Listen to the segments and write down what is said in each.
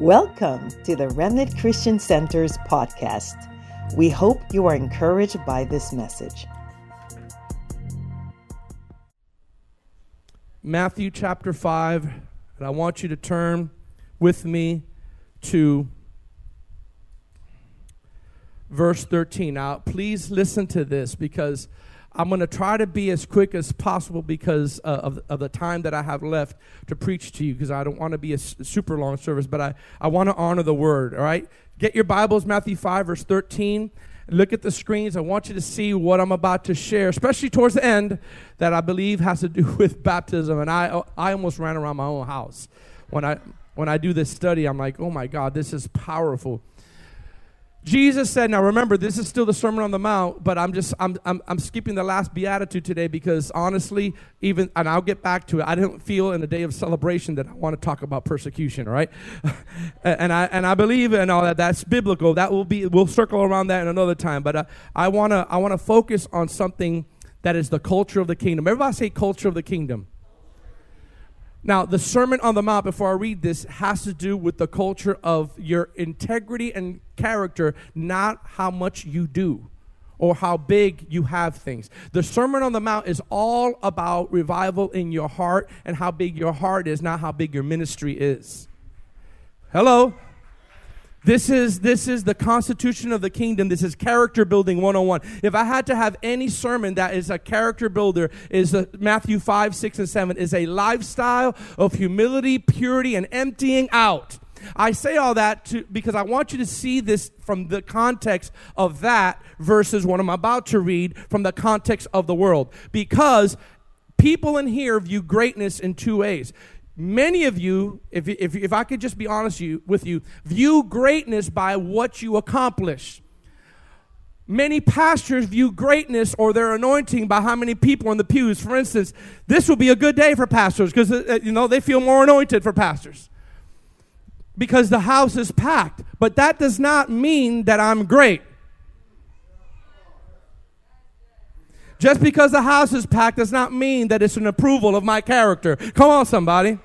Welcome to the Remnant Christian Center's podcast. We hope you are encouraged by this message. Matthew chapter 5, and I want you to turn with me to verse 13. Now, please listen to this because I'm going to try to be as quick as possible because uh, of, of the time that I have left to preach to you because I don't want to be a s- super long service, but I, I want to honor the word, all right? Get your Bibles, Matthew 5, verse 13. Look at the screens. I want you to see what I'm about to share, especially towards the end, that I believe has to do with baptism. And I, I almost ran around my own house. When I, when I do this study, I'm like, oh my God, this is powerful. Jesus said, now remember, this is still the Sermon on the Mount, but I'm just, I'm, I'm, I'm skipping the last beatitude today because honestly, even, and I'll get back to it, I didn't feel in a day of celebration that I want to talk about persecution, right? and, I, and I believe in all that, that's biblical. That will be, we'll circle around that in another time, but uh, I want to, I want to focus on something that is the culture of the kingdom. Everybody say culture of the kingdom. Now, the Sermon on the Mount, before I read this, has to do with the culture of your integrity and character, not how much you do or how big you have things. The Sermon on the Mount is all about revival in your heart and how big your heart is, not how big your ministry is. Hello? This is this is the constitution of the kingdom. This is character building 101. If I had to have any sermon that is a character builder, is a, Matthew 5, 6, and 7 is a lifestyle of humility, purity, and emptying out. I say all that to, because I want you to see this from the context of that versus what I'm about to read from the context of the world. Because people in here view greatness in two ways many of you, if, if, if I could just be honest you, with you, view greatness by what you accomplish. Many pastors view greatness or their anointing by how many people in the pews. For instance, this would be a good day for pastors because uh, you know they feel more anointed for pastors because the house is packed. But that does not mean that I'm great. Just because the house is packed does not mean that it's an approval of my character. Come on, somebody.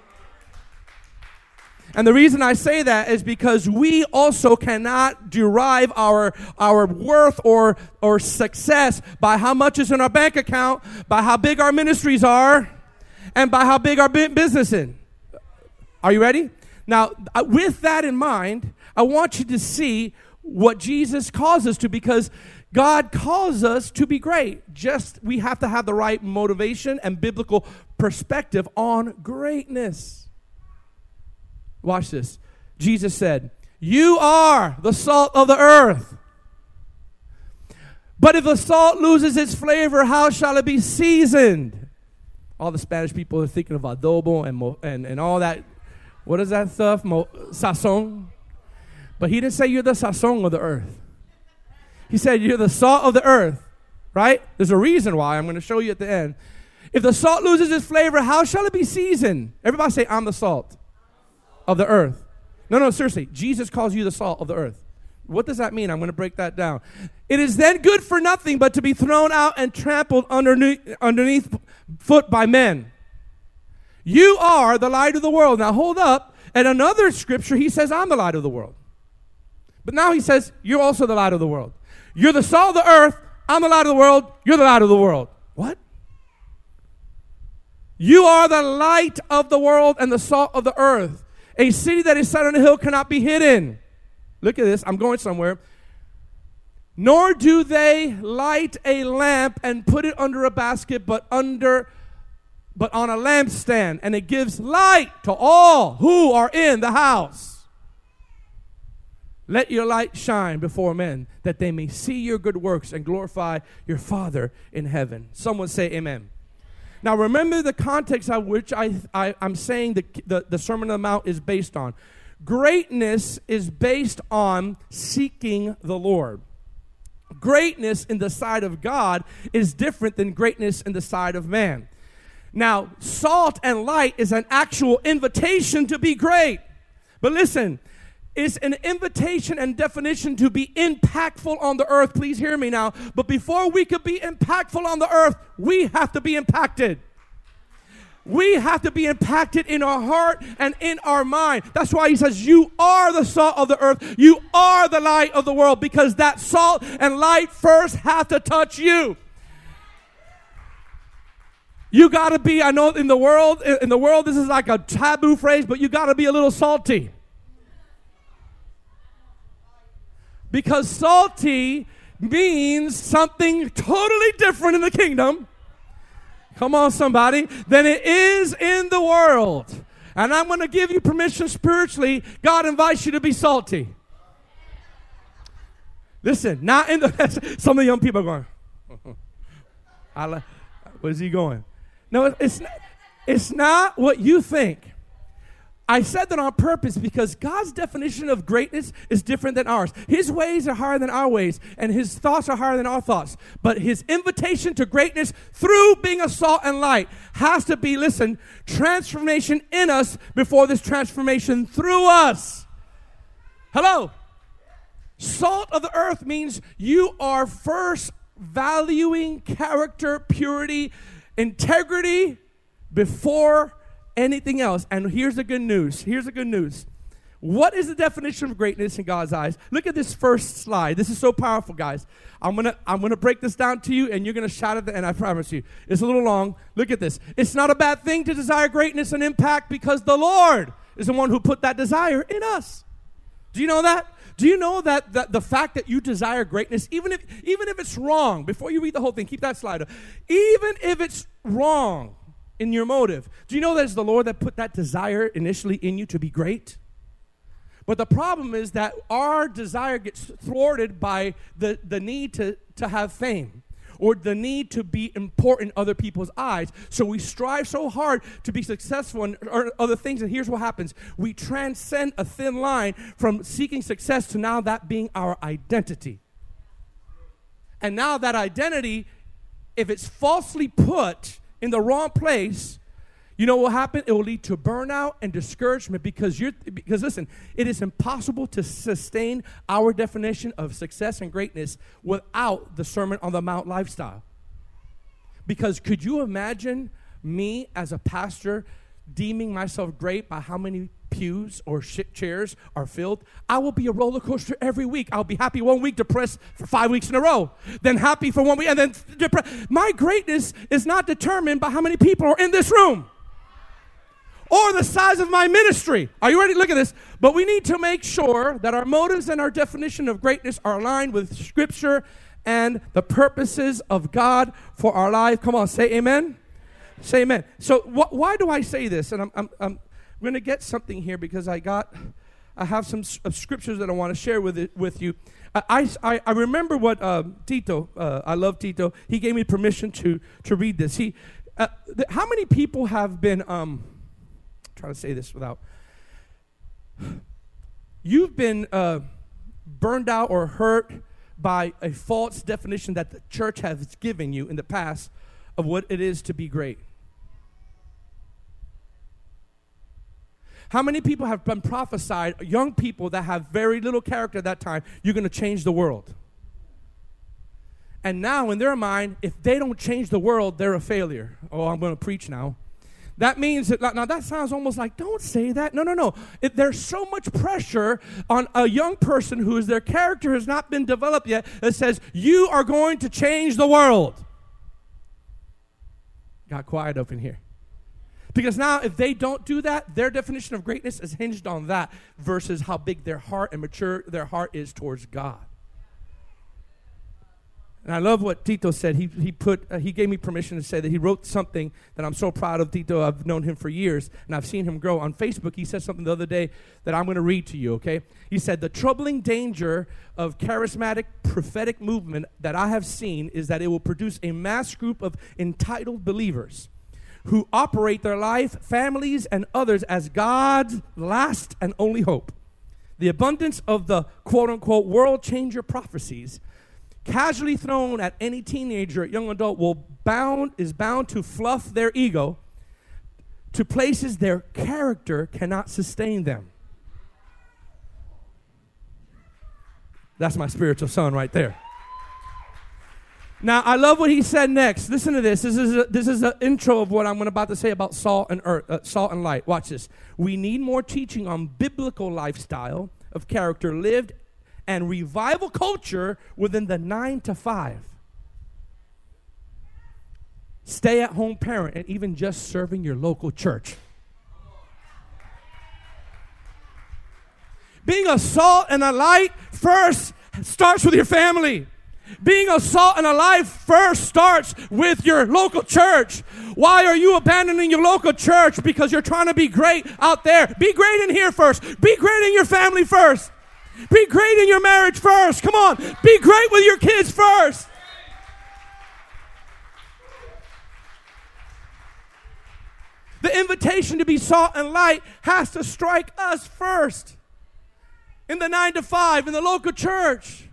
And the reason I say that is because we also cannot derive our, our worth or, or success by how much is in our bank account, by how big our ministries are, and by how big our business is. Are you ready? Now, uh, with that in mind, I want you to see what Jesus calls us to because God calls us to be great. Just we have to have the right motivation and biblical perspective on greatness. Watch this. Jesus said, You are the salt of the earth. But if the salt loses its flavor, how shall it be seasoned? All the Spanish people are thinking of adobo and, mo, and, and all that. What is that stuff? Mo, sazon. But he didn't say you're the sazon of the earth. He said you're the salt of the earth, right? There's a reason why. I'm going to show you at the end. If the salt loses its flavor, how shall it be seasoned? Everybody say, I'm the salt of the earth. No, no, seriously. Jesus calls you the salt of the earth. What does that mean? I'm going to break that down. It is then good for nothing but to be thrown out and trampled underneath, underneath foot by men. You are the light of the world. Now hold up. And another scripture, he says, I'm the light of the world. But now he says, You're also the light of the world. You're the salt of the earth. I'm the light of the world. You're the light of the world. What? You are the light of the world and the salt of the earth. A city that is set on a hill cannot be hidden. Look at this. I'm going somewhere. Nor do they light a lamp and put it under a basket, but under but on a lampstand, and it gives light to all who are in the house. Let your light shine before men, that they may see your good works and glorify your Father in heaven. Someone say, Amen. Now, remember the context of which I, I, am saying the, the, the Sermon on the Mount is based on. Greatness is based on seeking the Lord. Greatness in the sight of God is different than greatness in the sight of man. Now, salt and light is an actual invitation to be great. But listen, is an invitation and definition to be impactful on the earth. Please hear me now. But before we could be impactful on the earth, we have to be impacted. We have to be impacted in our heart and in our mind. That's why he says, You are the salt of the earth. You are the light of the world because that salt and light first have to touch you. You got to be, I know in the world, in the world, this is like a taboo phrase, but you got to be a little salty. Because salty means something totally different in the kingdom Come on, somebody. Than it is in the world. And I'm going to give you permission spiritually. God invites you to be salty. Listen, not in the. Some of the young people are going. I where's he going? No, it's it's not what you think. I said that on purpose because God's definition of greatness is different than ours. His ways are higher than our ways, and His thoughts are higher than our thoughts. But His invitation to greatness through being a salt and light has to be, listen, transformation in us before this transformation through us. Hello? Salt of the earth means you are first valuing character, purity, integrity before anything else. And here's the good news. Here's the good news. What is the definition of greatness in God's eyes? Look at this first slide. This is so powerful, guys. I'm gonna I'm gonna break this down to you, and you're gonna shout at the end. I promise you. It's a little long. Look at this. It's not a bad thing to desire greatness and impact because the Lord is the one who put that desire in us. Do you know that? Do you know that, that the fact that you desire greatness, even if even if it's wrong, before you read the whole thing, keep that slide up. Even if it's wrong, in your motive. Do you know that it's the Lord that put that desire initially in you to be great? But the problem is that our desire gets thwarted by the, the need to, to have fame or the need to be important in other people's eyes. So we strive so hard to be successful in other things. And here's what happens we transcend a thin line from seeking success to now that being our identity. And now that identity, if it's falsely put, in the wrong place, you know what will happen? It will lead to burnout and discouragement because you're because listen, it is impossible to sustain our definition of success and greatness without the Sermon on the Mount lifestyle. Because could you imagine me as a pastor deeming myself great by how many pews or chairs are filled, I will be a roller coaster every week. I'll be happy one week, depressed for five weeks in a row, then happy for one week, and then depressed. My greatness is not determined by how many people are in this room or the size of my ministry. Are you ready? Look at this. But we need to make sure that our motives and our definition of greatness are aligned with Scripture and the purposes of God for our life. Come on, say amen. Say amen. So, wh- why do I say this? And I'm, I'm, I'm we're going to get something here because I got, I have some uh, scriptures that I want to share with it, with you. I, I, I remember what uh, Tito, uh, I love Tito, he gave me permission to, to read this. He, uh, th- how many people have been, um, trying to say this without, you've been uh, burned out or hurt by a false definition that the church has given you in the past of what it is to be great? How many people have been prophesied, young people that have very little character at that time, you're going to change the world? And now, in their mind, if they don't change the world, they're a failure. Oh, I'm going to preach now. That means that, now that sounds almost like, don't say that. No, no, no. It, there's so much pressure on a young person whose their character has not been developed yet that says, you are going to change the world. Got quiet up in here. Because now, if they don't do that, their definition of greatness is hinged on that versus how big their heart and mature their heart is towards God. And I love what Tito said. He, he, put, uh, he gave me permission to say that he wrote something that I'm so proud of Tito. I've known him for years, and I've seen him grow. On Facebook, he said something the other day that I'm going to read to you, okay? He said, The troubling danger of charismatic prophetic movement that I have seen is that it will produce a mass group of entitled believers who operate their life, families, and others as God's last and only hope. The abundance of the quote unquote world changer prophecies casually thrown at any teenager, young adult, will bound is bound to fluff their ego to places their character cannot sustain them. That's my spiritual son right there. Now, I love what he said next. Listen to this. This is this is an intro of what I'm about to say about salt and earth, uh, salt and light. Watch this. We need more teaching on biblical lifestyle of character lived and revival culture within the 9 to 5. Stay at home parent and even just serving your local church. Being a salt and a light first starts with your family. Being a salt and a light first starts with your local church. Why are you abandoning your local church? Because you're trying to be great out there. Be great in here first. Be great in your family first. Be great in your marriage first. Come on. Be great with your kids first. The invitation to be salt and light has to strike us first in the nine to five, in the local church.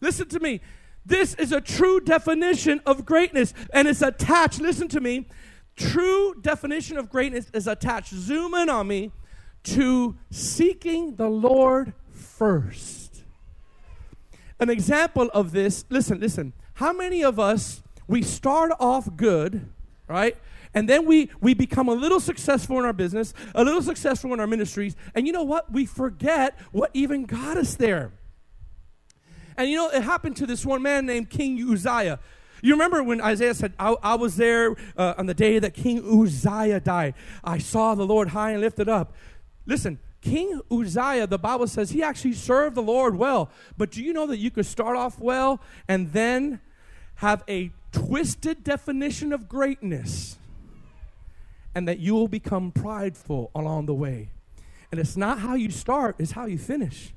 Listen to me. This is a true definition of greatness, and it's attached. Listen to me. True definition of greatness is attached. Zoom in on me to seeking the Lord first. An example of this, listen, listen. How many of us, we start off good, right? And then we, we become a little successful in our business, a little successful in our ministries, and you know what? We forget what even got us there. And you know, it happened to this one man named King Uzziah. You remember when Isaiah said, I, I was there uh, on the day that King Uzziah died. I saw the Lord high and lifted up. Listen, King Uzziah, the Bible says he actually served the Lord well. But do you know that you could start off well and then have a twisted definition of greatness? And that you will become prideful along the way. And it's not how you start, it's how you finish.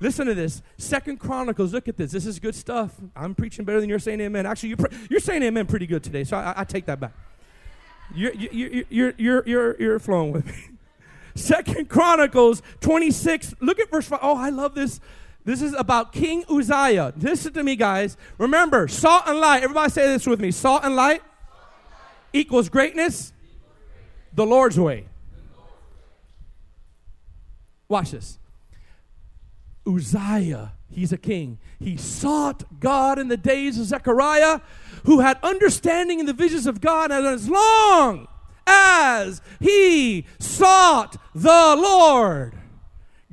Listen to this. Second Chronicles, look at this. This is good stuff. I'm preaching better than you're saying amen. Actually, you're, pre- you're saying amen pretty good today, so I, I take that back. You're, you're, you're, you're, you're, you're flowing with me. Second Chronicles 26. Look at verse 5. Oh, I love this. This is about King Uzziah. Listen to me, guys. Remember, salt and light. Everybody say this with me. Salt and light, salt and light. equals greatness, the Lord's way. Watch this. Uzziah, he's a king. He sought God in the days of Zechariah, who had understanding in the visions of God, and as long as he sought the Lord,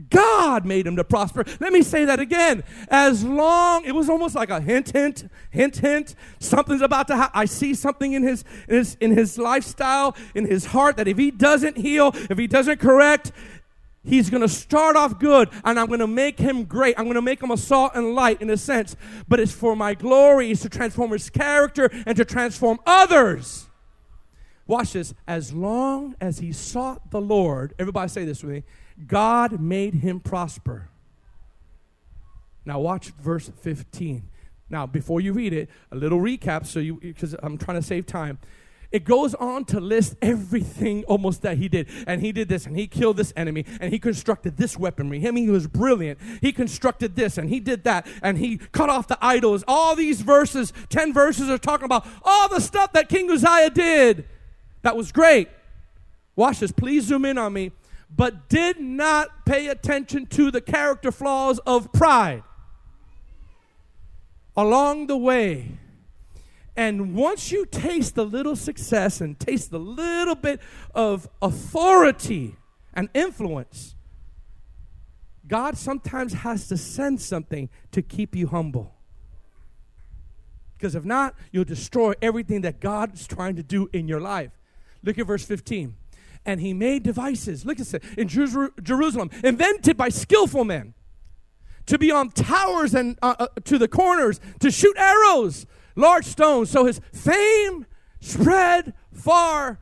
God made him to prosper. Let me say that again. As long, it was almost like a hint, hint, hint, hint. Something's about to happen. I see something in his, in his in his lifestyle, in his heart, that if he doesn't heal, if he doesn't correct, He's going to start off good and I'm going to make him great. I'm going to make him a salt and light in a sense, but it's for my glory. It's to transform his character and to transform others. Watch this. As long as he sought the Lord, everybody say this with me God made him prosper. Now, watch verse 15. Now, before you read it, a little recap so you, because I'm trying to save time it goes on to list everything almost that he did. And he did this, and he killed this enemy, and he constructed this weaponry. Him, he was brilliant. He constructed this, and he did that, and he cut off the idols. All these verses, 10 verses, are talking about all the stuff that King Uzziah did. That was great. Watch this. Please zoom in on me. But did not pay attention to the character flaws of pride. Along the way, and once you taste a little success and taste a little bit of authority and influence, God sometimes has to send something to keep you humble. Because if not, you'll destroy everything that God is trying to do in your life. Look at verse 15. And he made devices, look at it, in Jerusalem, invented by skillful men to be on towers and uh, uh, to the corners, to shoot arrows large stones. So his fame spread far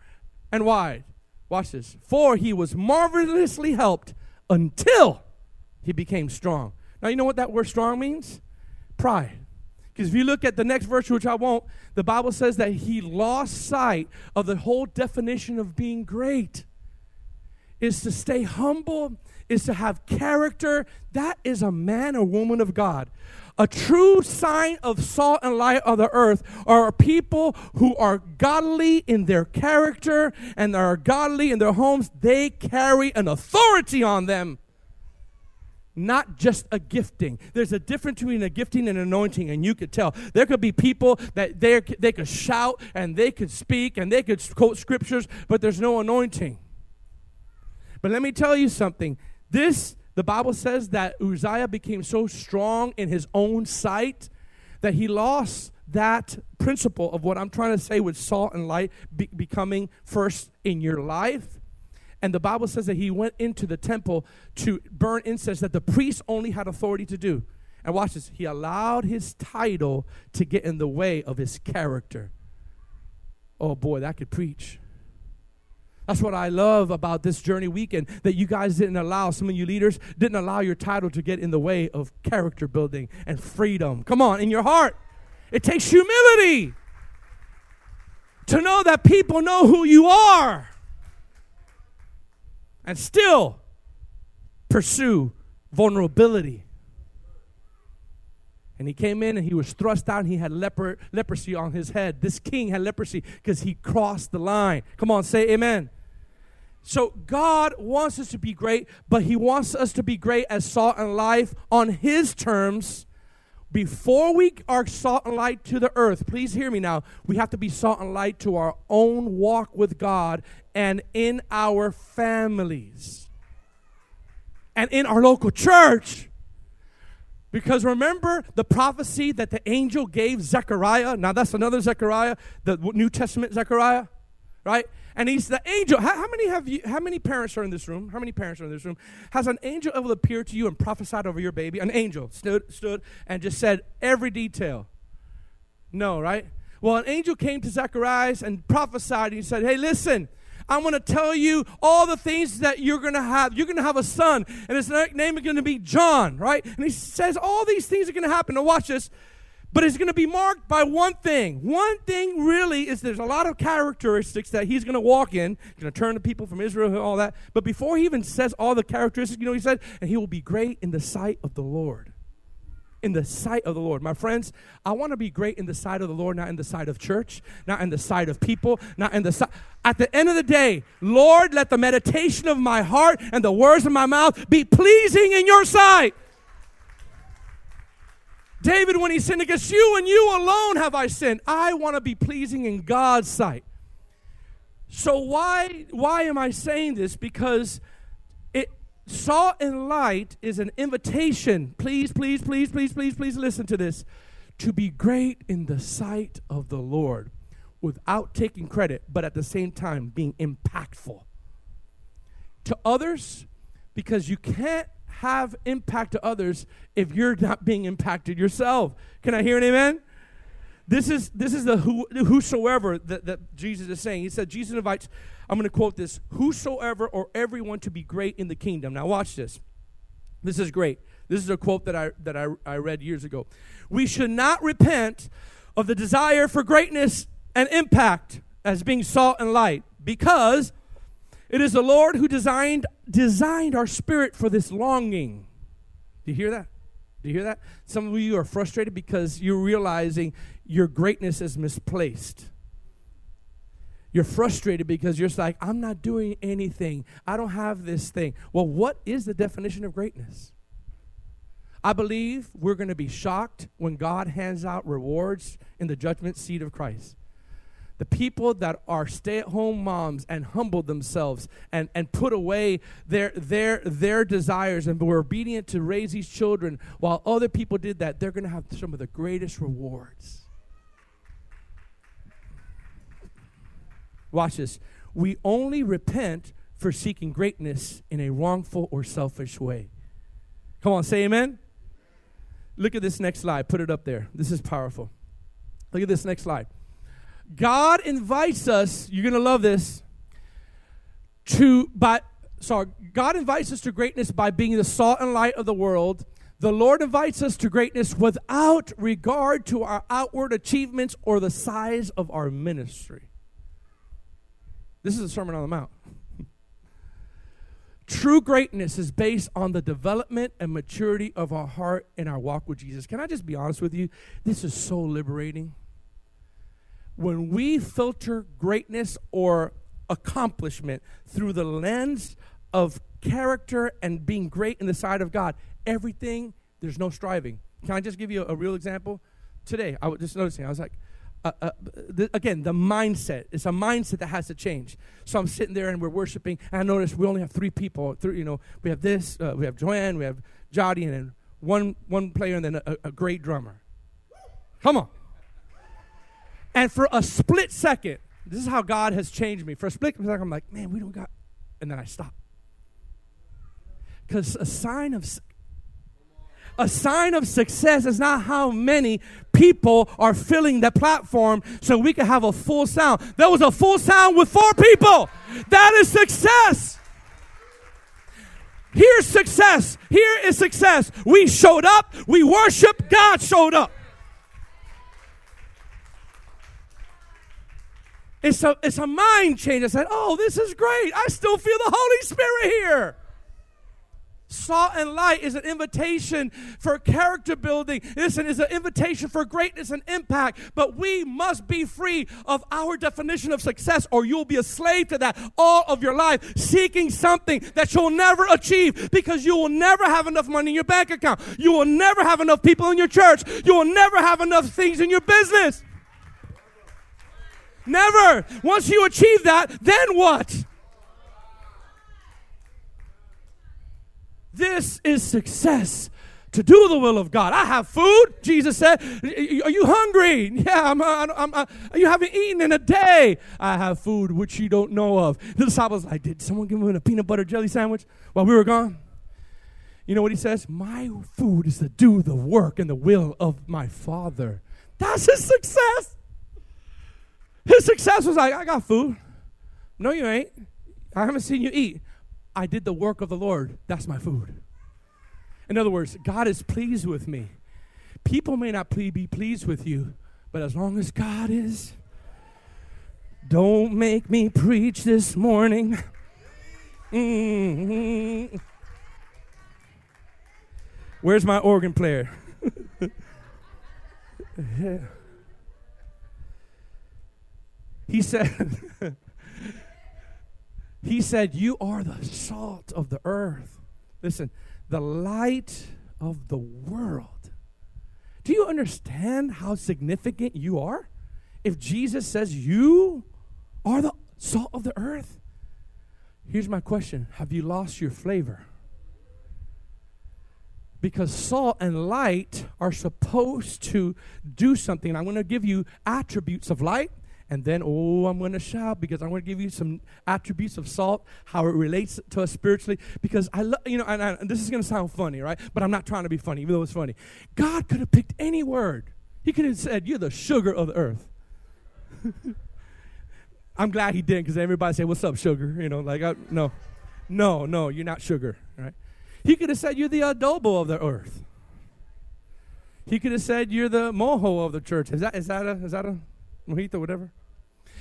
and wide. Watch this. For he was marvelously helped until he became strong. Now, you know what that word strong means? Pride. Because if you look at the next verse, which I won't, the Bible says that he lost sight of the whole definition of being great. Is to stay humble, is to have character. That is a man or woman of God. A true sign of salt and light of the earth are people who are godly in their character and are godly in their homes. They carry an authority on them. not just a gifting. There's a difference between a gifting and anointing, and you could tell. There could be people that they they could shout and they could speak and they could quote scriptures, but there's no anointing. But let me tell you something. This the Bible says that Uzziah became so strong in his own sight that he lost that principle of what I'm trying to say with salt and light be- becoming first in your life. And the Bible says that he went into the temple to burn incense that the priest only had authority to do. And watch this, he allowed his title to get in the way of his character. Oh boy, that could preach. That's what I love about this journey weekend that you guys didn't allow, some of you leaders didn't allow your title to get in the way of character building and freedom. Come on, in your heart. It takes humility to know that people know who you are and still pursue vulnerability. And he came in and he was thrust and he had leper, leprosy on his head. This king had leprosy because he crossed the line. Come on, say amen. So God wants us to be great, but He wants us to be great as salt and life on His terms. Before we are salt and light to the earth, please hear me now. We have to be salt and light to our own walk with God and in our families and in our local church. Because remember the prophecy that the angel gave Zechariah? Now that's another Zechariah, the New Testament Zechariah, right? And he's the angel. How, how, many have you? How many parents are in this room? How many parents are in this room? Has an angel ever appeared to you and prophesied over your baby? An angel stood, stood and just said every detail. No, right? Well, an angel came to Zacharias and prophesied. And he said, "Hey, listen." I'm going to tell you all the things that you're going to have. You're going to have a son, and his name is going to be John, right? And he says all these things are going to happen. Now, watch this. But it's going to be marked by one thing. One thing really is there's a lot of characteristics that he's going to walk in. He's going to turn to people from Israel and all that. But before he even says all the characteristics, you know, he said, and he will be great in the sight of the Lord. In the sight of the Lord. My friends, I want to be great in the sight of the Lord, not in the sight of church, not in the sight of people, not in the sight. At the end of the day, Lord, let the meditation of my heart and the words of my mouth be pleasing in your sight. David, when he sinned against you and you alone have I sinned. I want to be pleasing in God's sight. So why why am I saying this? Because it salt and light is an invitation. Please, please, please, please, please, please listen to this. To be great in the sight of the Lord without taking credit, but at the same time being impactful to others because you can't have impact to others if you're not being impacted yourself. Can I hear an amen? This is this is the who, whosoever that, that Jesus is saying. He said Jesus invites. I'm going to quote this: "Whosoever or everyone to be great in the kingdom." Now watch this. This is great. This is a quote that I that I, I read years ago. We should not repent of the desire for greatness and impact as being salt and light, because it is the Lord who designed designed our spirit for this longing. Do you hear that? Do you hear that? Some of you are frustrated because you're realizing your greatness is misplaced. You're frustrated because you're like, I'm not doing anything. I don't have this thing. Well, what is the definition of greatness? I believe we're going to be shocked when God hands out rewards in the judgment seat of Christ the people that are stay-at-home moms and humble themselves and, and put away their, their, their desires and were obedient to raise these children while other people did that they're going to have some of the greatest rewards. Watch this. We only repent for seeking greatness in a wrongful or selfish way. Come on say amen. Look at this next slide. Put it up there. This is powerful. Look at this next slide God invites us, you're going to love this, to, by, sorry, God invites us to greatness by being the salt and light of the world. The Lord invites us to greatness without regard to our outward achievements or the size of our ministry. This is a Sermon on the Mount. True greatness is based on the development and maturity of our heart and our walk with Jesus. Can I just be honest with you? This is so liberating when we filter greatness or accomplishment through the lens of character and being great in the sight of God, everything, there's no striving. Can I just give you a, real example? Today, I was just noticing, I was like, uh, uh, the, again, the mindset. It's a mindset that has to change. So I'm sitting there and we're worshiping, and I notice we only have three people. Three, you know, we have this, uh, we have Joanne, we have Jody, and then one one player, and then a, a great drummer. Come on. And for a split second, this is how God has changed me. For a split second, I'm like, man, we don't got, and then I stop. Because a sign of a sign of success is not how many people are filling the platform so we can have a full sound. There was a full sound with four people. That is success. Here's success. Here is success. We showed up, we worship, God showed up. It's a, it's a mind change. I said, oh, this is great. I still feel the Holy Spirit here. Salt and light is an invitation for character building. Listen, is an invitation for greatness and impact. But we must be free of our definition of success, or you'll be a slave to that all of your life, seeking something that you'll never achieve because you will never have enough money in your bank account. You will never have enough people in your church. You will never have enough things in your business. Never. Once you achieve that, then what? This is success to do the will of God. I have food, Jesus said. Are you hungry? Yeah, I'm, uh, I'm, I'm, I'm, you haven't eaten in a day. I have food which you don't know of. The disciples like, did someone give him a peanut butter jelly sandwich while we were gone? You know what he says? My food is to do the work and the will of my Father. That's his success. His success was like, I got food. No, you ain't. I haven't seen you eat. I did the work of the Lord. That's my food. In other words, God is pleased with me. People may not be pleased with you, but as long as God is, don't make me preach this morning. Mm-hmm. Where's my organ player? yeah. He said, He said, You are the salt of the earth. Listen, the light of the world. Do you understand how significant you are? If Jesus says you are the salt of the earth, here's my question Have you lost your flavor? Because salt and light are supposed to do something. I'm going to give you attributes of light and then, oh, I'm going to shout because I'm going to give you some attributes of salt, how it relates to us spiritually. Because I love, you know, and, I, and this is going to sound funny, right? But I'm not trying to be funny, even though it's funny. God could have picked any word. He could have said, You're the sugar of the earth. I'm glad he didn't because everybody say, What's up, sugar? You know, like, I, no, no, no, you're not sugar, right? He could have said, You're the adobo of the earth. He could have said, You're the mojo of the church. Is that, is that, a, is that a mojito, whatever.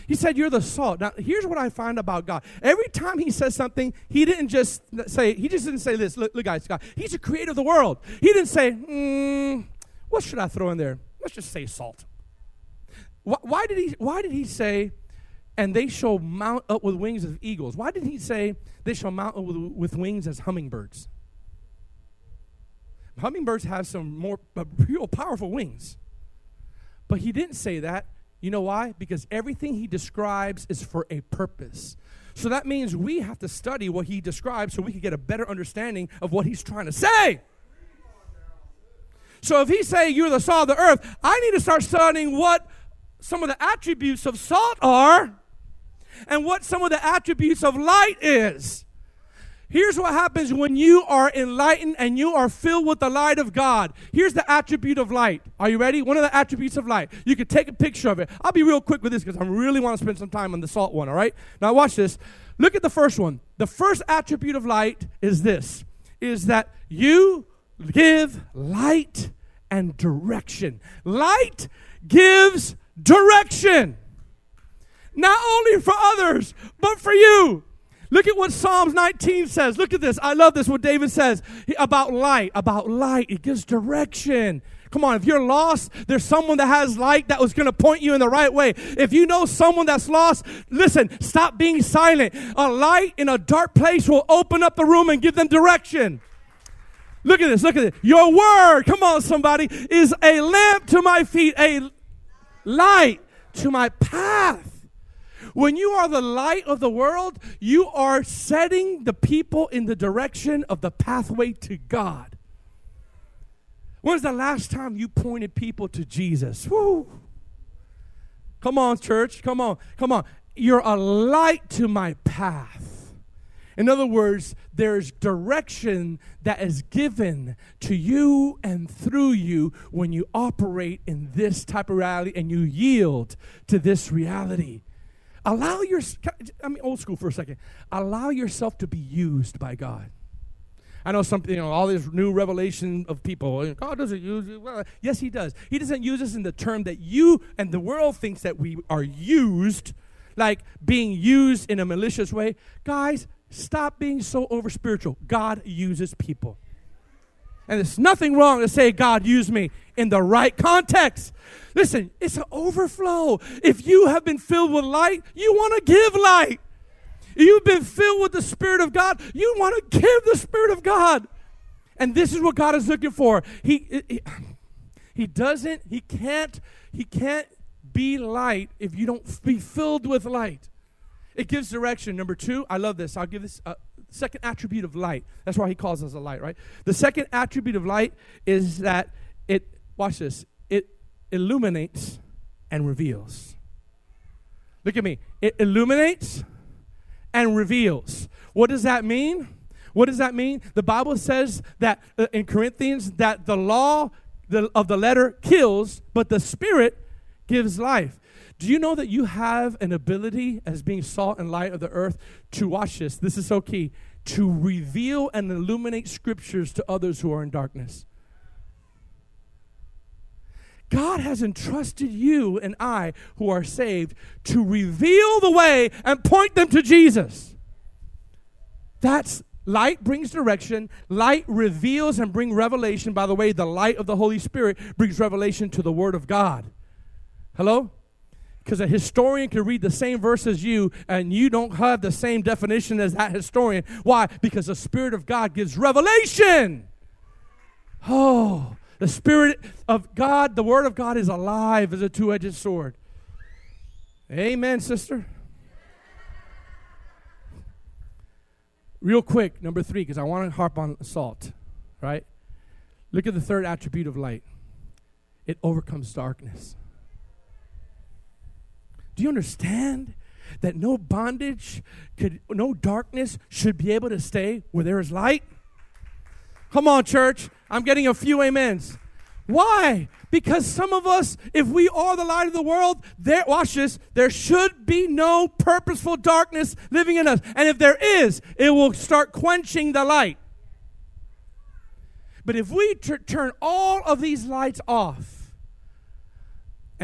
He said, You're the salt. Now, here's what I find about God. Every time he says something, he didn't just say, He just didn't say this. Look, look guys, God, He's the creator of the world. He didn't say, mm, What should I throw in there? Let's just say salt. Why, why, did he, why did he say, and they shall mount up with wings as eagles? Why did he say, They shall mount up with, with wings as hummingbirds? Hummingbirds have some more uh, real powerful wings. But he didn't say that. You know why? Because everything he describes is for a purpose. So that means we have to study what he describes so we can get a better understanding of what he's trying to say. So if he's saying you're the salt of the earth, I need to start studying what some of the attributes of salt are and what some of the attributes of light is. Here's what happens when you are enlightened and you are filled with the light of God. Here's the attribute of light. Are you ready? One of the attributes of light. You can take a picture of it. I'll be real quick with this because I really want to spend some time on the salt one, all right? Now watch this. Look at the first one. The first attribute of light is this is that you give light and direction. Light gives direction. Not only for others, but for you. Look at what Psalms 19 says. Look at this. I love this, what David says about light. About light, it gives direction. Come on, if you're lost, there's someone that has light that was going to point you in the right way. If you know someone that's lost, listen, stop being silent. A light in a dark place will open up the room and give them direction. Look at this, look at it. Your word, come on, somebody, is a lamp to my feet, a light to my path. When you are the light of the world, you are setting the people in the direction of the pathway to God. When's the last time you pointed people to Jesus? Woo! Come on, church. Come on. Come on. You're a light to my path. In other words, there's direction that is given to you and through you when you operate in this type of reality and you yield to this reality. Allow your, I mean, old school for a second. Allow yourself to be used by God. I know something, you know, all this new revelation of people. God doesn't use you. Well, yes, He does. He doesn't use us in the term that you and the world thinks that we are used, like being used in a malicious way. Guys, stop being so over spiritual. God uses people. And there's nothing wrong to say, God used me in the right context. Listen, it's an overflow. If you have been filled with light, you want to give light. You've been filled with the Spirit of God, you want to give the Spirit of God. And this is what God is looking for. He, he, he doesn't, he can't, he can't be light if you don't be filled with light. It gives direction. Number two, I love this. I'll give this uh, second attribute of light. That's why he calls us a light, right? The second attribute of light is that it, watch this, it illuminates and reveals. Look at me. It illuminates and reveals. What does that mean? What does that mean? The Bible says that uh, in Corinthians that the law the, of the letter kills, but the spirit gives life. Do you know that you have an ability as being salt and light of the earth to watch this? This is so key to reveal and illuminate scriptures to others who are in darkness. God has entrusted you and I, who are saved, to reveal the way and point them to Jesus. That's light brings direction, light reveals and brings revelation. By the way, the light of the Holy Spirit brings revelation to the Word of God. Hello? Because a historian can read the same verse as you, and you don't have the same definition as that historian. Why? Because the Spirit of God gives revelation. Oh, the Spirit of God, the Word of God is alive as a two edged sword. Amen, sister. Real quick, number three, because I want to harp on salt, right? Look at the third attribute of light it overcomes darkness. Do you understand that no bondage could, no darkness should be able to stay where there is light? Come on, church. I'm getting a few amens. Why? Because some of us, if we are the light of the world, there, watch this, there should be no purposeful darkness living in us. And if there is, it will start quenching the light. But if we turn all of these lights off,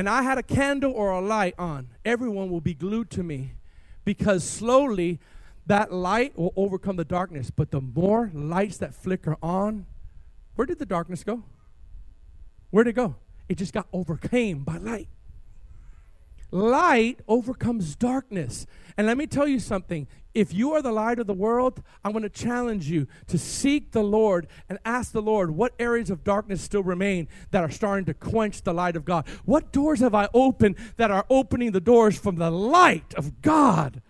and I had a candle or a light on, everyone will be glued to me because slowly that light will overcome the darkness. But the more lights that flicker on, where did the darkness go? Where'd it go? It just got overcame by light. Light overcomes darkness. And let me tell you something if you are the light of the world, I'm going to challenge you to seek the Lord and ask the Lord what areas of darkness still remain that are starting to quench the light of God. What doors have I opened that are opening the doors from the light of God?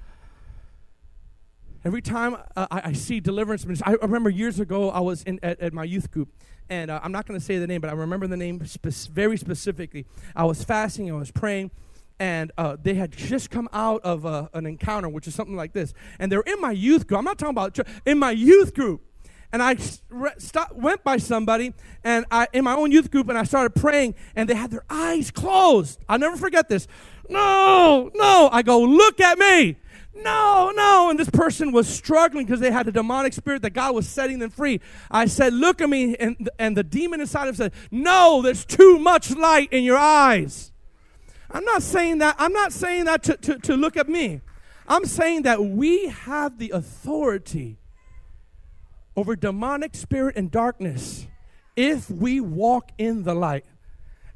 Every time uh, I, I, see deliverance I remember years ago I was in, at, at my youth group, and uh, I'm not going to say the name, but I remember the name spe- very specifically. I was fasting, I was praying, and uh, they had just come out of uh, an encounter, which is something like this. And they're in my youth group. I'm not talking about in my youth group. And I st- went by somebody, and I in my own youth group, and I started praying, and they had their eyes closed. I'll never forget this. No, no. I go, look at me. No, no. And this person was struggling because they had a demonic spirit that God was setting them free. I said, Look at me. And, and the demon inside of said, No, there's too much light in your eyes. I'm not saying that. I'm not saying that to, to, to look at me. I'm saying that we have the authority over demonic spirit and darkness if we walk in the light.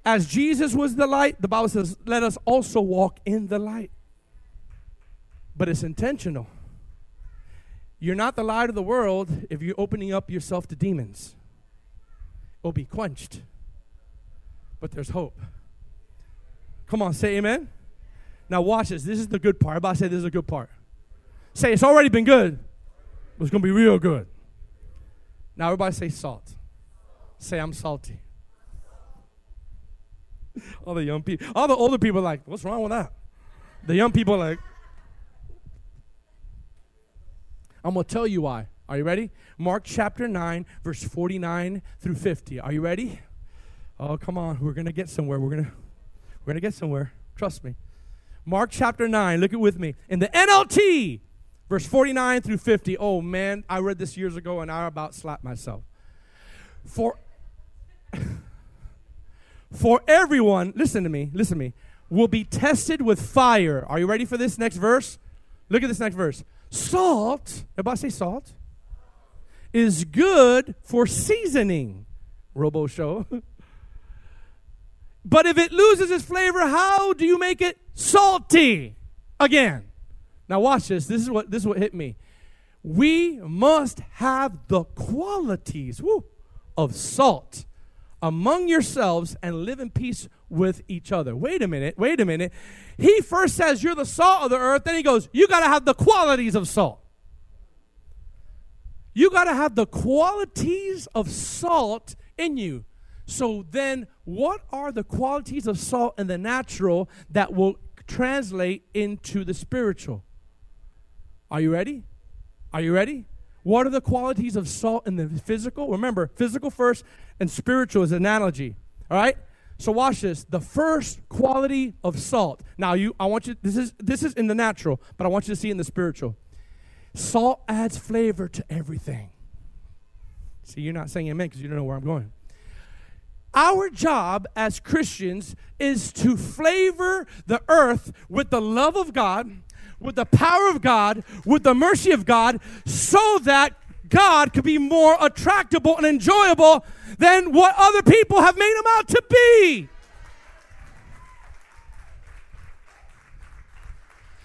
As Jesus was the light, the Bible says, let us also walk in the light. But it's intentional. You're not the light of the world if you're opening up yourself to demons. It'll be quenched. But there's hope. Come on, say amen. Now watch this. This is the good part. Everybody say this is a good part. Say it's already been good, but it's gonna be real good. Now everybody say salt. Say I'm salty. All the young people, all the older people like, what's wrong with that? The young people like, I'm gonna tell you why. Are you ready? Mark chapter 9, verse 49 through 50. Are you ready? Oh, come on. We're gonna get somewhere. We're gonna we're gonna get somewhere. Trust me. Mark chapter 9, look it with me. In the NLT, verse 49 through 50. Oh man, I read this years ago and I about slapped myself. For for everyone, listen to me, listen to me, will be tested with fire. Are you ready for this next verse? Look at this next verse. Salt, everybody say salt, is good for seasoning. Robo show. but if it loses its flavor, how do you make it salty again? Now watch this. This is what this is what hit me. We must have the qualities woo, of salt among yourselves and live in peace with each other. Wait a minute, wait a minute. He first says you're the salt of the earth, then he goes, you got to have the qualities of salt. You got to have the qualities of salt in you. So then, what are the qualities of salt in the natural that will translate into the spiritual? Are you ready? Are you ready? What are the qualities of salt in the physical? Remember, physical first and spiritual is an analogy. All right? So watch this. The first quality of salt. Now you I want you this is this is in the natural, but I want you to see in the spiritual. Salt adds flavor to everything. See, you're not saying amen because you don't know where I'm going. Our job as Christians is to flavor the earth with the love of God with the power of God, with the mercy of God, so that God could be more attractable and enjoyable than what other people have made him out to be.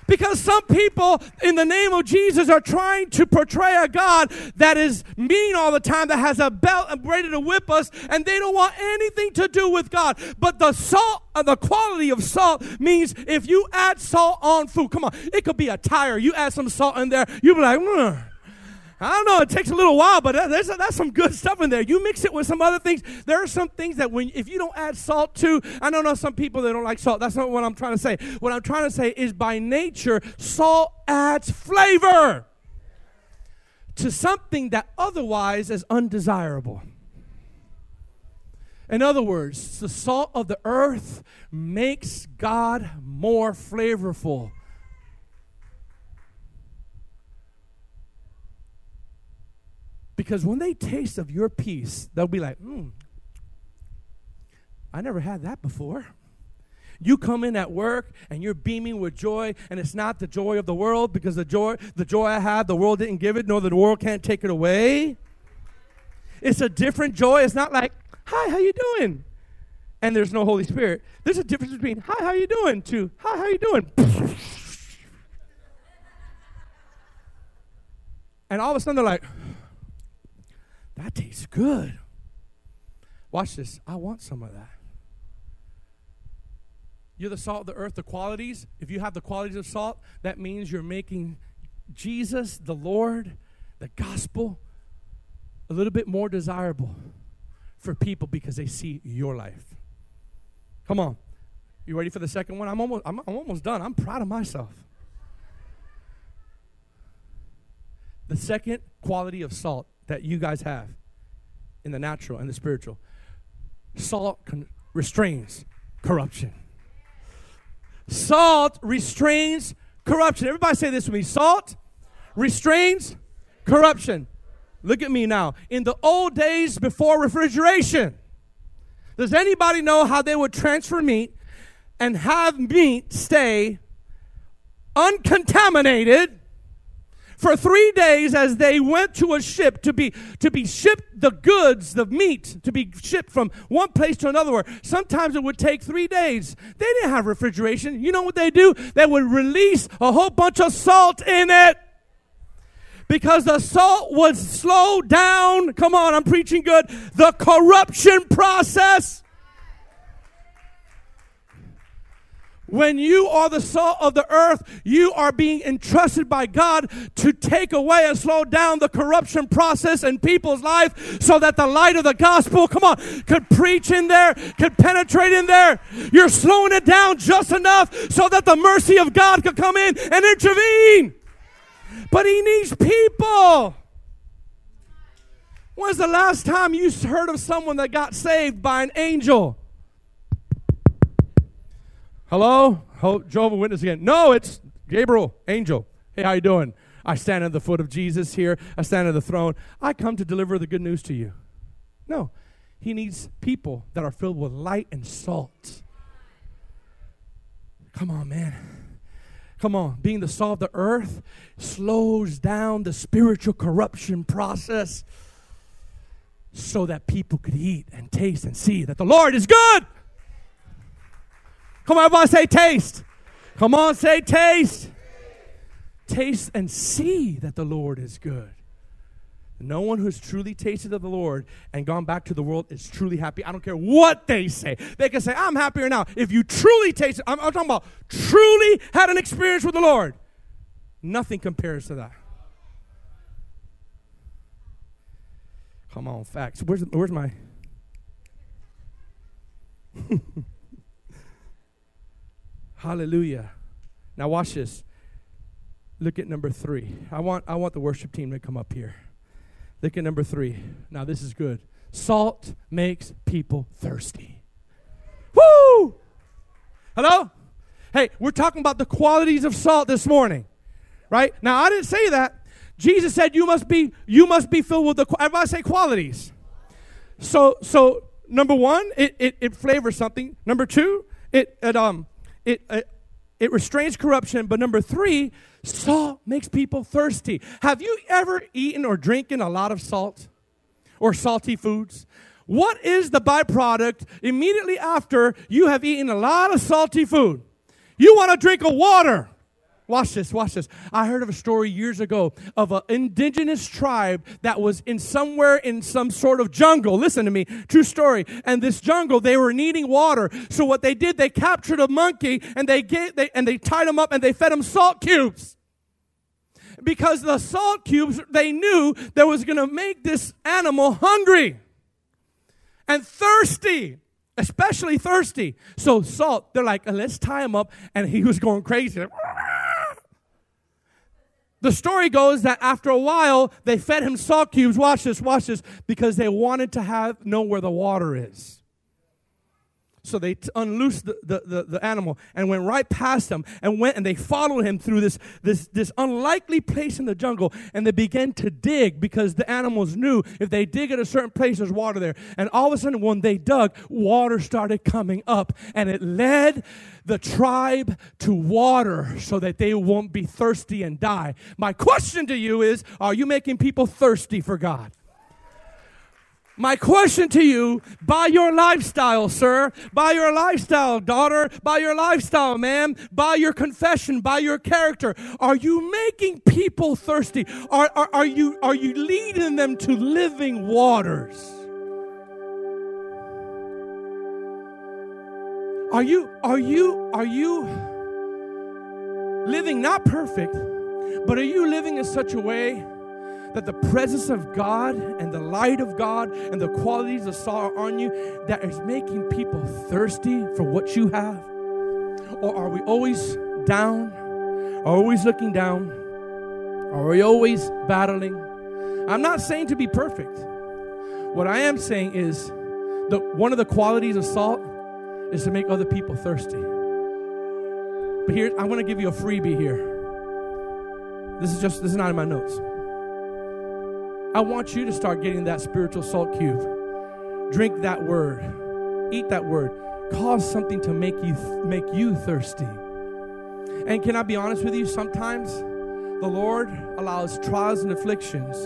Because some people, in the name of Jesus, are trying to portray a God that is mean all the time, that has a belt and ready to whip us, and they don't want anything to do with God. But the salt, uh, the quality of salt means if you add salt on food, come on, it could be a tire. You add some salt in there, you'll be like, mm. I don't know. It takes a little while, but uh, there's that's some good stuff in there. You mix it with some other things. There are some things that when if you don't add salt to, I don't know some people that don't like salt. That's not what I'm trying to say. What I'm trying to say is by nature, salt adds flavor to something that otherwise is undesirable. In other words, the salt of the earth makes God more flavorful. Because when they taste of your peace, they'll be like, hmm, I never had that before. You come in at work and you're beaming with joy, and it's not the joy of the world because the joy, the joy I have, the world didn't give it, nor the world can't take it away. It's a different joy. It's not like, hi, how you doing? And there's no Holy Spirit. There's a difference between hi, how you doing to hi, how you doing? and all of a sudden they're like, that tastes good. Watch this. I want some of that. You're the salt of the earth, the qualities. If you have the qualities of salt, that means you're making Jesus, the Lord, the gospel, a little bit more desirable for people because they see your life. Come on. You ready for the second one? I'm almost, I'm, I'm almost done. I'm proud of myself. The second quality of salt that you guys have in the natural and the spiritual. Salt con- restrains corruption. Salt restrains corruption. Everybody say this with me. Salt restrains corruption. Look at me now. In the old days before refrigeration, does anybody know how they would transfer meat and have meat stay uncontaminated for three days as they went to a ship to be to be shipped the goods the meat to be shipped from one place to another. Where sometimes it would take three days. They didn't have refrigeration. You know what they do? They would release a whole bunch of salt in it. Because the salt would slow down. Come on i'm preaching good. The corruption process When you are the salt of the earth, you are being entrusted by God to take away and slow down the corruption process in people's life so that the light of the gospel, come on, could preach in there, could penetrate in there. You're slowing it down just enough so that the mercy of God could come in and intervene. But He needs people. When's the last time you heard of someone that got saved by an angel? Hello? Oh, Jehovah Witness again. No, it's Gabriel, angel. Hey, how you doing? I stand at the foot of Jesus here. I stand at the throne. I come to deliver the good news to you. No, he needs people that are filled with light and salt. Come on, man. Come on. Being the salt of the earth slows down the spiritual corruption process so that people could eat and taste and see that the Lord is good. Come on, everybody say taste. Come on, say taste. Taste and see that the Lord is good. No one who's truly tasted of the Lord and gone back to the world is truly happy. I don't care what they say. They can say, I'm happier now. If you truly tasted, I'm, I'm talking about truly had an experience with the Lord, nothing compares to that. Come on, facts. Where's, where's my. Hallelujah. Now watch this. Look at number three. I want I want the worship team to come up here. Look at number three. Now this is good. Salt makes people thirsty. Woo! Hello? Hey, we're talking about the qualities of salt this morning. Right? Now I didn't say that. Jesus said you must be you must be filled with the everybody say qualities. So so number one, it, it, it flavors something. Number two, it, it um it, it, it restrains corruption. But number three, salt makes people thirsty. Have you ever eaten or drinking a lot of salt or salty foods? What is the byproduct immediately after you have eaten a lot of salty food? You want to drink a water. Watch this, watch this. I heard of a story years ago of an indigenous tribe that was in somewhere in some sort of jungle. Listen to me, true story. And this jungle, they were needing water. So what they did, they captured a monkey and they gave, they, and they tied him up and they fed him salt cubes. Because the salt cubes, they knew that was going to make this animal hungry and thirsty especially thirsty. So salt, they're like, let's tie him up. And he was going crazy. The story goes that after a while, they fed him salt cubes. Watch this, watch this, because they wanted to have know where the water is. So they t- unloosed the, the, the, the, animal and went right past him and went and they followed him through this, this, this unlikely place in the jungle and they began to dig because the animals knew if they dig at a certain place, there's water there. And all of a sudden, when they dug, water started coming up and it led the tribe to water so that they won't be thirsty and die. My question to you is Are you making people thirsty for God? My question to you, by your lifestyle, sir, by your lifestyle, daughter, by your lifestyle, man, by your confession, by your character, are you making people thirsty? Are, are, are, you, are you leading them to living waters? Are you, are you, are you living not perfect, but are you living in such a way that the presence of God and the light of God and the qualities of salt are on you that is making people thirsty for what you have? Or are we always down? Are always looking down? Are we always battling? I'm not saying to be perfect. What I am saying is that one of the qualities of salt is to make other people thirsty. But here, I want to give you a freebie here. This is just, this is not in my notes. I want you to start getting that spiritual salt cube. Drink that word. Eat that word. Cause something to make you make you thirsty. And can I be honest with you? Sometimes the Lord allows trials and afflictions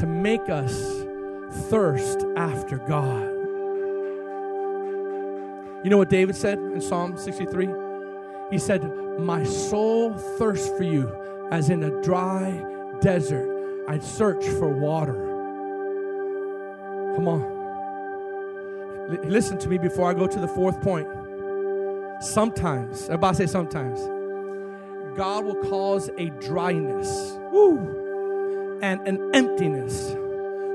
to make us thirst after God. You know what David said in Psalm 63? He said, My soul thirsts for you as in a dry desert. I'd search for water. Come on. L- listen to me before I go to the fourth point. Sometimes, everybody say sometimes, God will cause a dryness woo, and an emptiness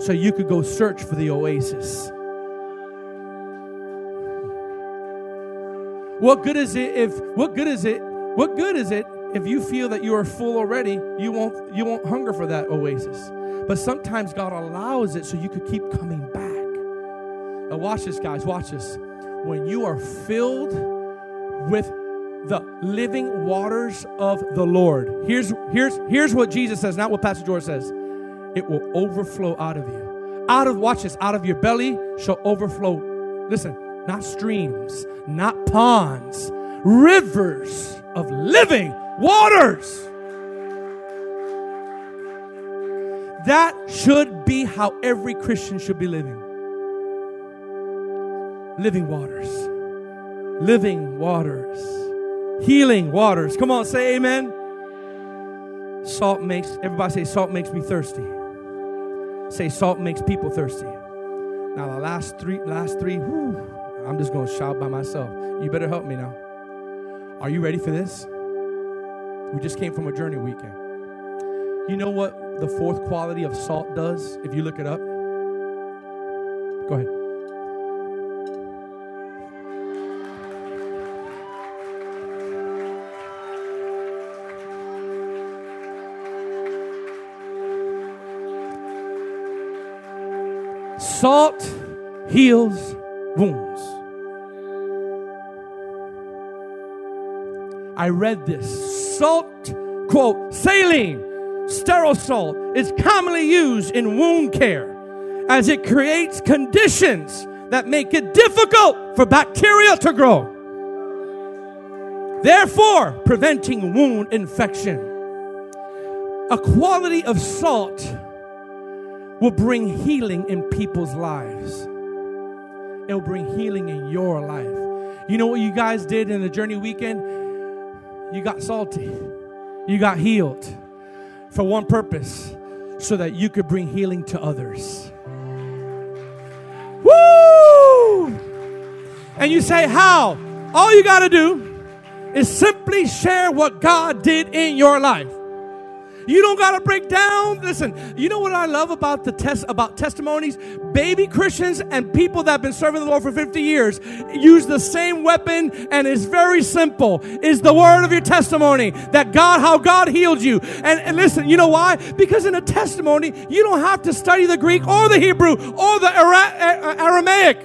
so you could go search for the oasis. What good is it if what good is it? What good is it if you feel that you are full already? You won't you won't hunger for that oasis. But sometimes God allows it so you could keep coming back. Now watch this, guys. Watch this. When you are filled with the living waters of the Lord. Here's here's here's what Jesus says, not what Pastor George says. It will overflow out of you. Out of watch this, out of your belly shall overflow. Listen, not streams, not ponds, rivers of living waters. That should be how every Christian should be living. Living waters. Living waters. Healing waters. Come on, say amen. Salt makes, everybody say, salt makes me thirsty. Say, salt makes people thirsty. Now, the last three, last three, whew, I'm just going to shout by myself. You better help me now. Are you ready for this? We just came from a journey weekend. You know what the fourth quality of salt does if you look it up? Go ahead. Salt heals wounds. I read this. Salt, quote, saline, sterile salt is commonly used in wound care as it creates conditions that make it difficult for bacteria to grow, therefore, preventing wound infection. A quality of salt will bring healing in people's lives. It'll bring healing in your life. You know what you guys did in the journey weekend? You got salty. You got healed for one purpose so that you could bring healing to others. Woo! And you say, How? All you got to do is simply share what God did in your life. You don't got to break down. Listen, you know what I love about the test about testimonies? Baby Christians and people that have been serving the Lord for 50 years use the same weapon and it's very simple. Is the word of your testimony that God how God healed you. And, and listen, you know why? Because in a testimony, you don't have to study the Greek or the Hebrew or the Ara- Aramaic.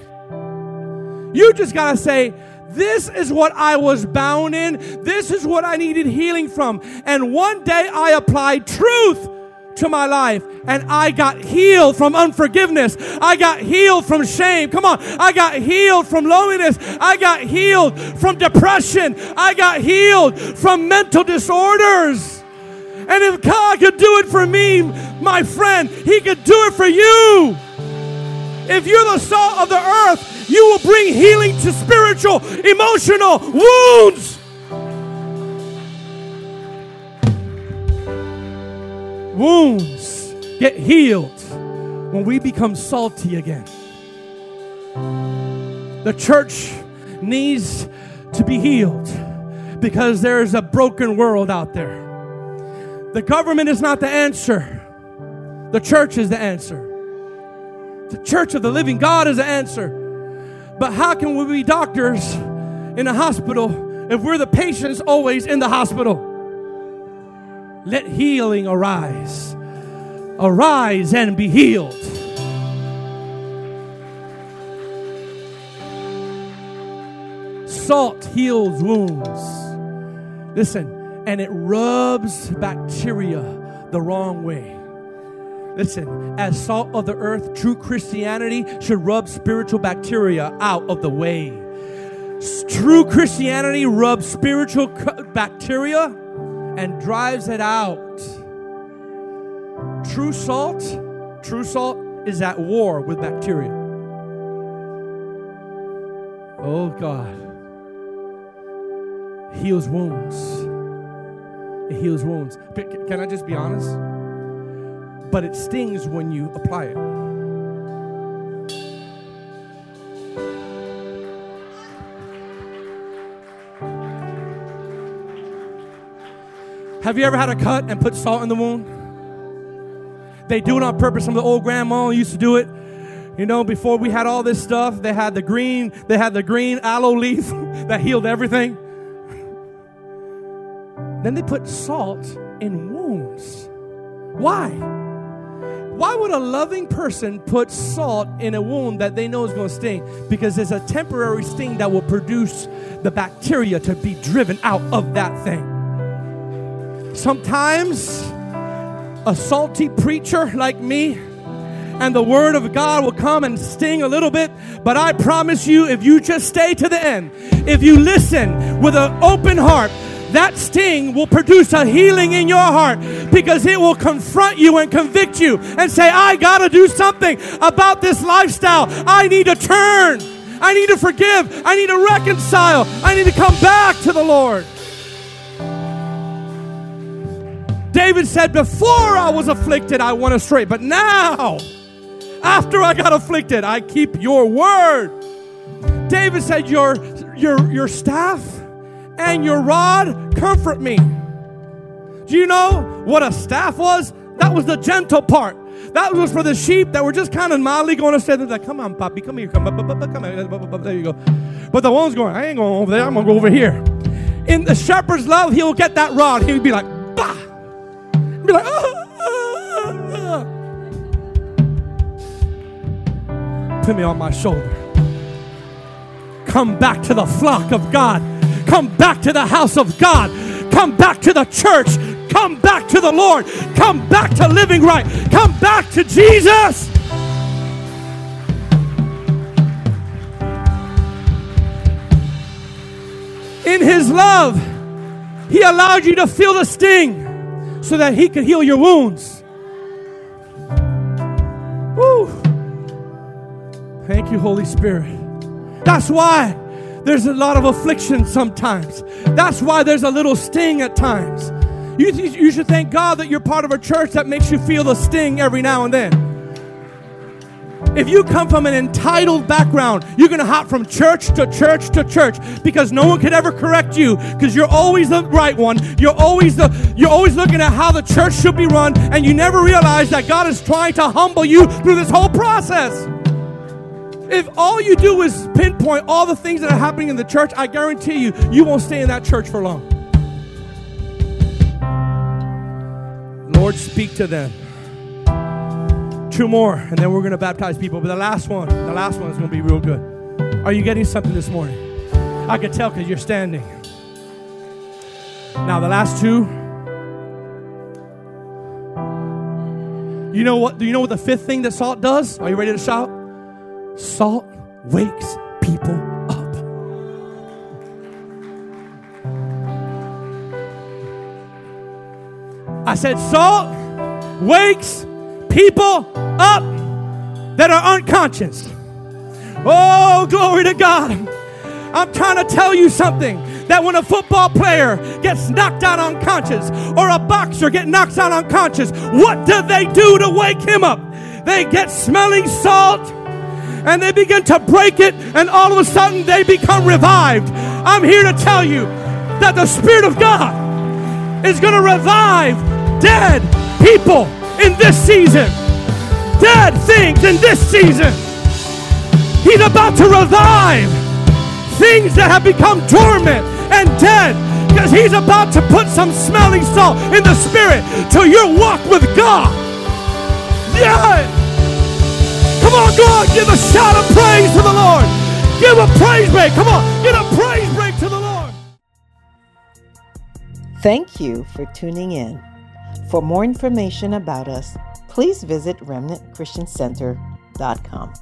You just got to say, this is what I was bound in. This is what I needed healing from. And one day I applied truth to my life and I got healed from unforgiveness. I got healed from shame. Come on. I got healed from loneliness. I got healed from depression. I got healed from mental disorders. And if God could do it for me, my friend, He could do it for you. If you're the salt of the earth, you will bring healing to spiritual, emotional wounds. Wounds get healed when we become salty again. The church needs to be healed because there is a broken world out there. The government is not the answer, the church is the answer. The church of the living God is the answer. But how can we be doctors in a hospital if we're the patients always in the hospital? Let healing arise. Arise and be healed. Salt heals wounds. Listen, and it rubs bacteria the wrong way. Listen, as salt of the earth, true Christianity should rub spiritual bacteria out of the way. True Christianity rubs spiritual bacteria and drives it out. True salt, true salt is at war with bacteria. Oh God. Heals wounds. It heals wounds. Can I just be honest? But it stings when you apply it. Have you ever had a cut and put salt in the wound? They do it on purpose. Some of the old grandma used to do it. You know, before we had all this stuff, they had the green, they had the green aloe leaf that healed everything. Then they put salt in wounds. Why? Why would a loving person put salt in a wound that they know is going to sting? Because there's a temporary sting that will produce the bacteria to be driven out of that thing. Sometimes a salty preacher like me and the word of God will come and sting a little bit, but I promise you, if you just stay to the end, if you listen with an open heart, that sting will produce a healing in your heart because it will confront you and convict you and say, I got to do something about this lifestyle. I need to turn. I need to forgive. I need to reconcile. I need to come back to the Lord. David said, Before I was afflicted, I went astray. But now, after I got afflicted, I keep your word. David said, Your, your, your staff and your rod comfort me. Do you know what a staff was? That was the gentle part. That was for the sheep that were just kind of mildly going to say, like, come on, Poppy, come here, come, come here, there you go. But the one's going, I ain't going over there, I'm going to go over here. In the shepherd's love, he'll get that rod. He'll be like, bah! be like, ah, ah, ah. Put me on my shoulder. Come back to the flock of God. Come back to the house of God. Come back to the church. Come back to the Lord. Come back to living right. Come back to Jesus. In His love, He allowed you to feel the sting so that He could heal your wounds. Woo. Thank you, Holy Spirit. That's why there's a lot of affliction sometimes. That's why there's a little sting at times. You, you should thank God that you're part of a church that makes you feel the sting every now and then. If you come from an entitled background, you're going to hop from church to church to church because no one could ever correct you because you're always the right one. You're always the you're always looking at how the church should be run and you never realize that God is trying to humble you through this whole process. If all you do is pinpoint all the things that are happening in the church, I guarantee you, you won't stay in that church for long. Lord, speak to them two more, and then we're going to baptize people. But the last one, the last one is going to be real good. Are you getting something this morning? I can tell because you're standing. Now, the last two. You know what? Do you know what the fifth thing that salt does? Are you ready to shout? Salt wakes people up. I said, salt wakes people up that are unconscious. Oh, glory to God. I'm trying to tell you something that when a football player gets knocked out unconscious or a boxer gets knocked out unconscious, what do they do to wake him up? They get smelling salt and they begin to break it, and all of a sudden they become revived. I'm here to tell you that the Spirit of God is going to revive dead people in this season dead things in this season. He's about to revive things that have become dormant and dead because he's about to put some smelling salt in the spirit to your walk with God. Yeah. Come on, God, give a shout of praise to the Lord. Give a praise break. Come on, give a praise break to the Lord. Thank you for tuning in. For more information about us, please visit remnantchristiancenter.com.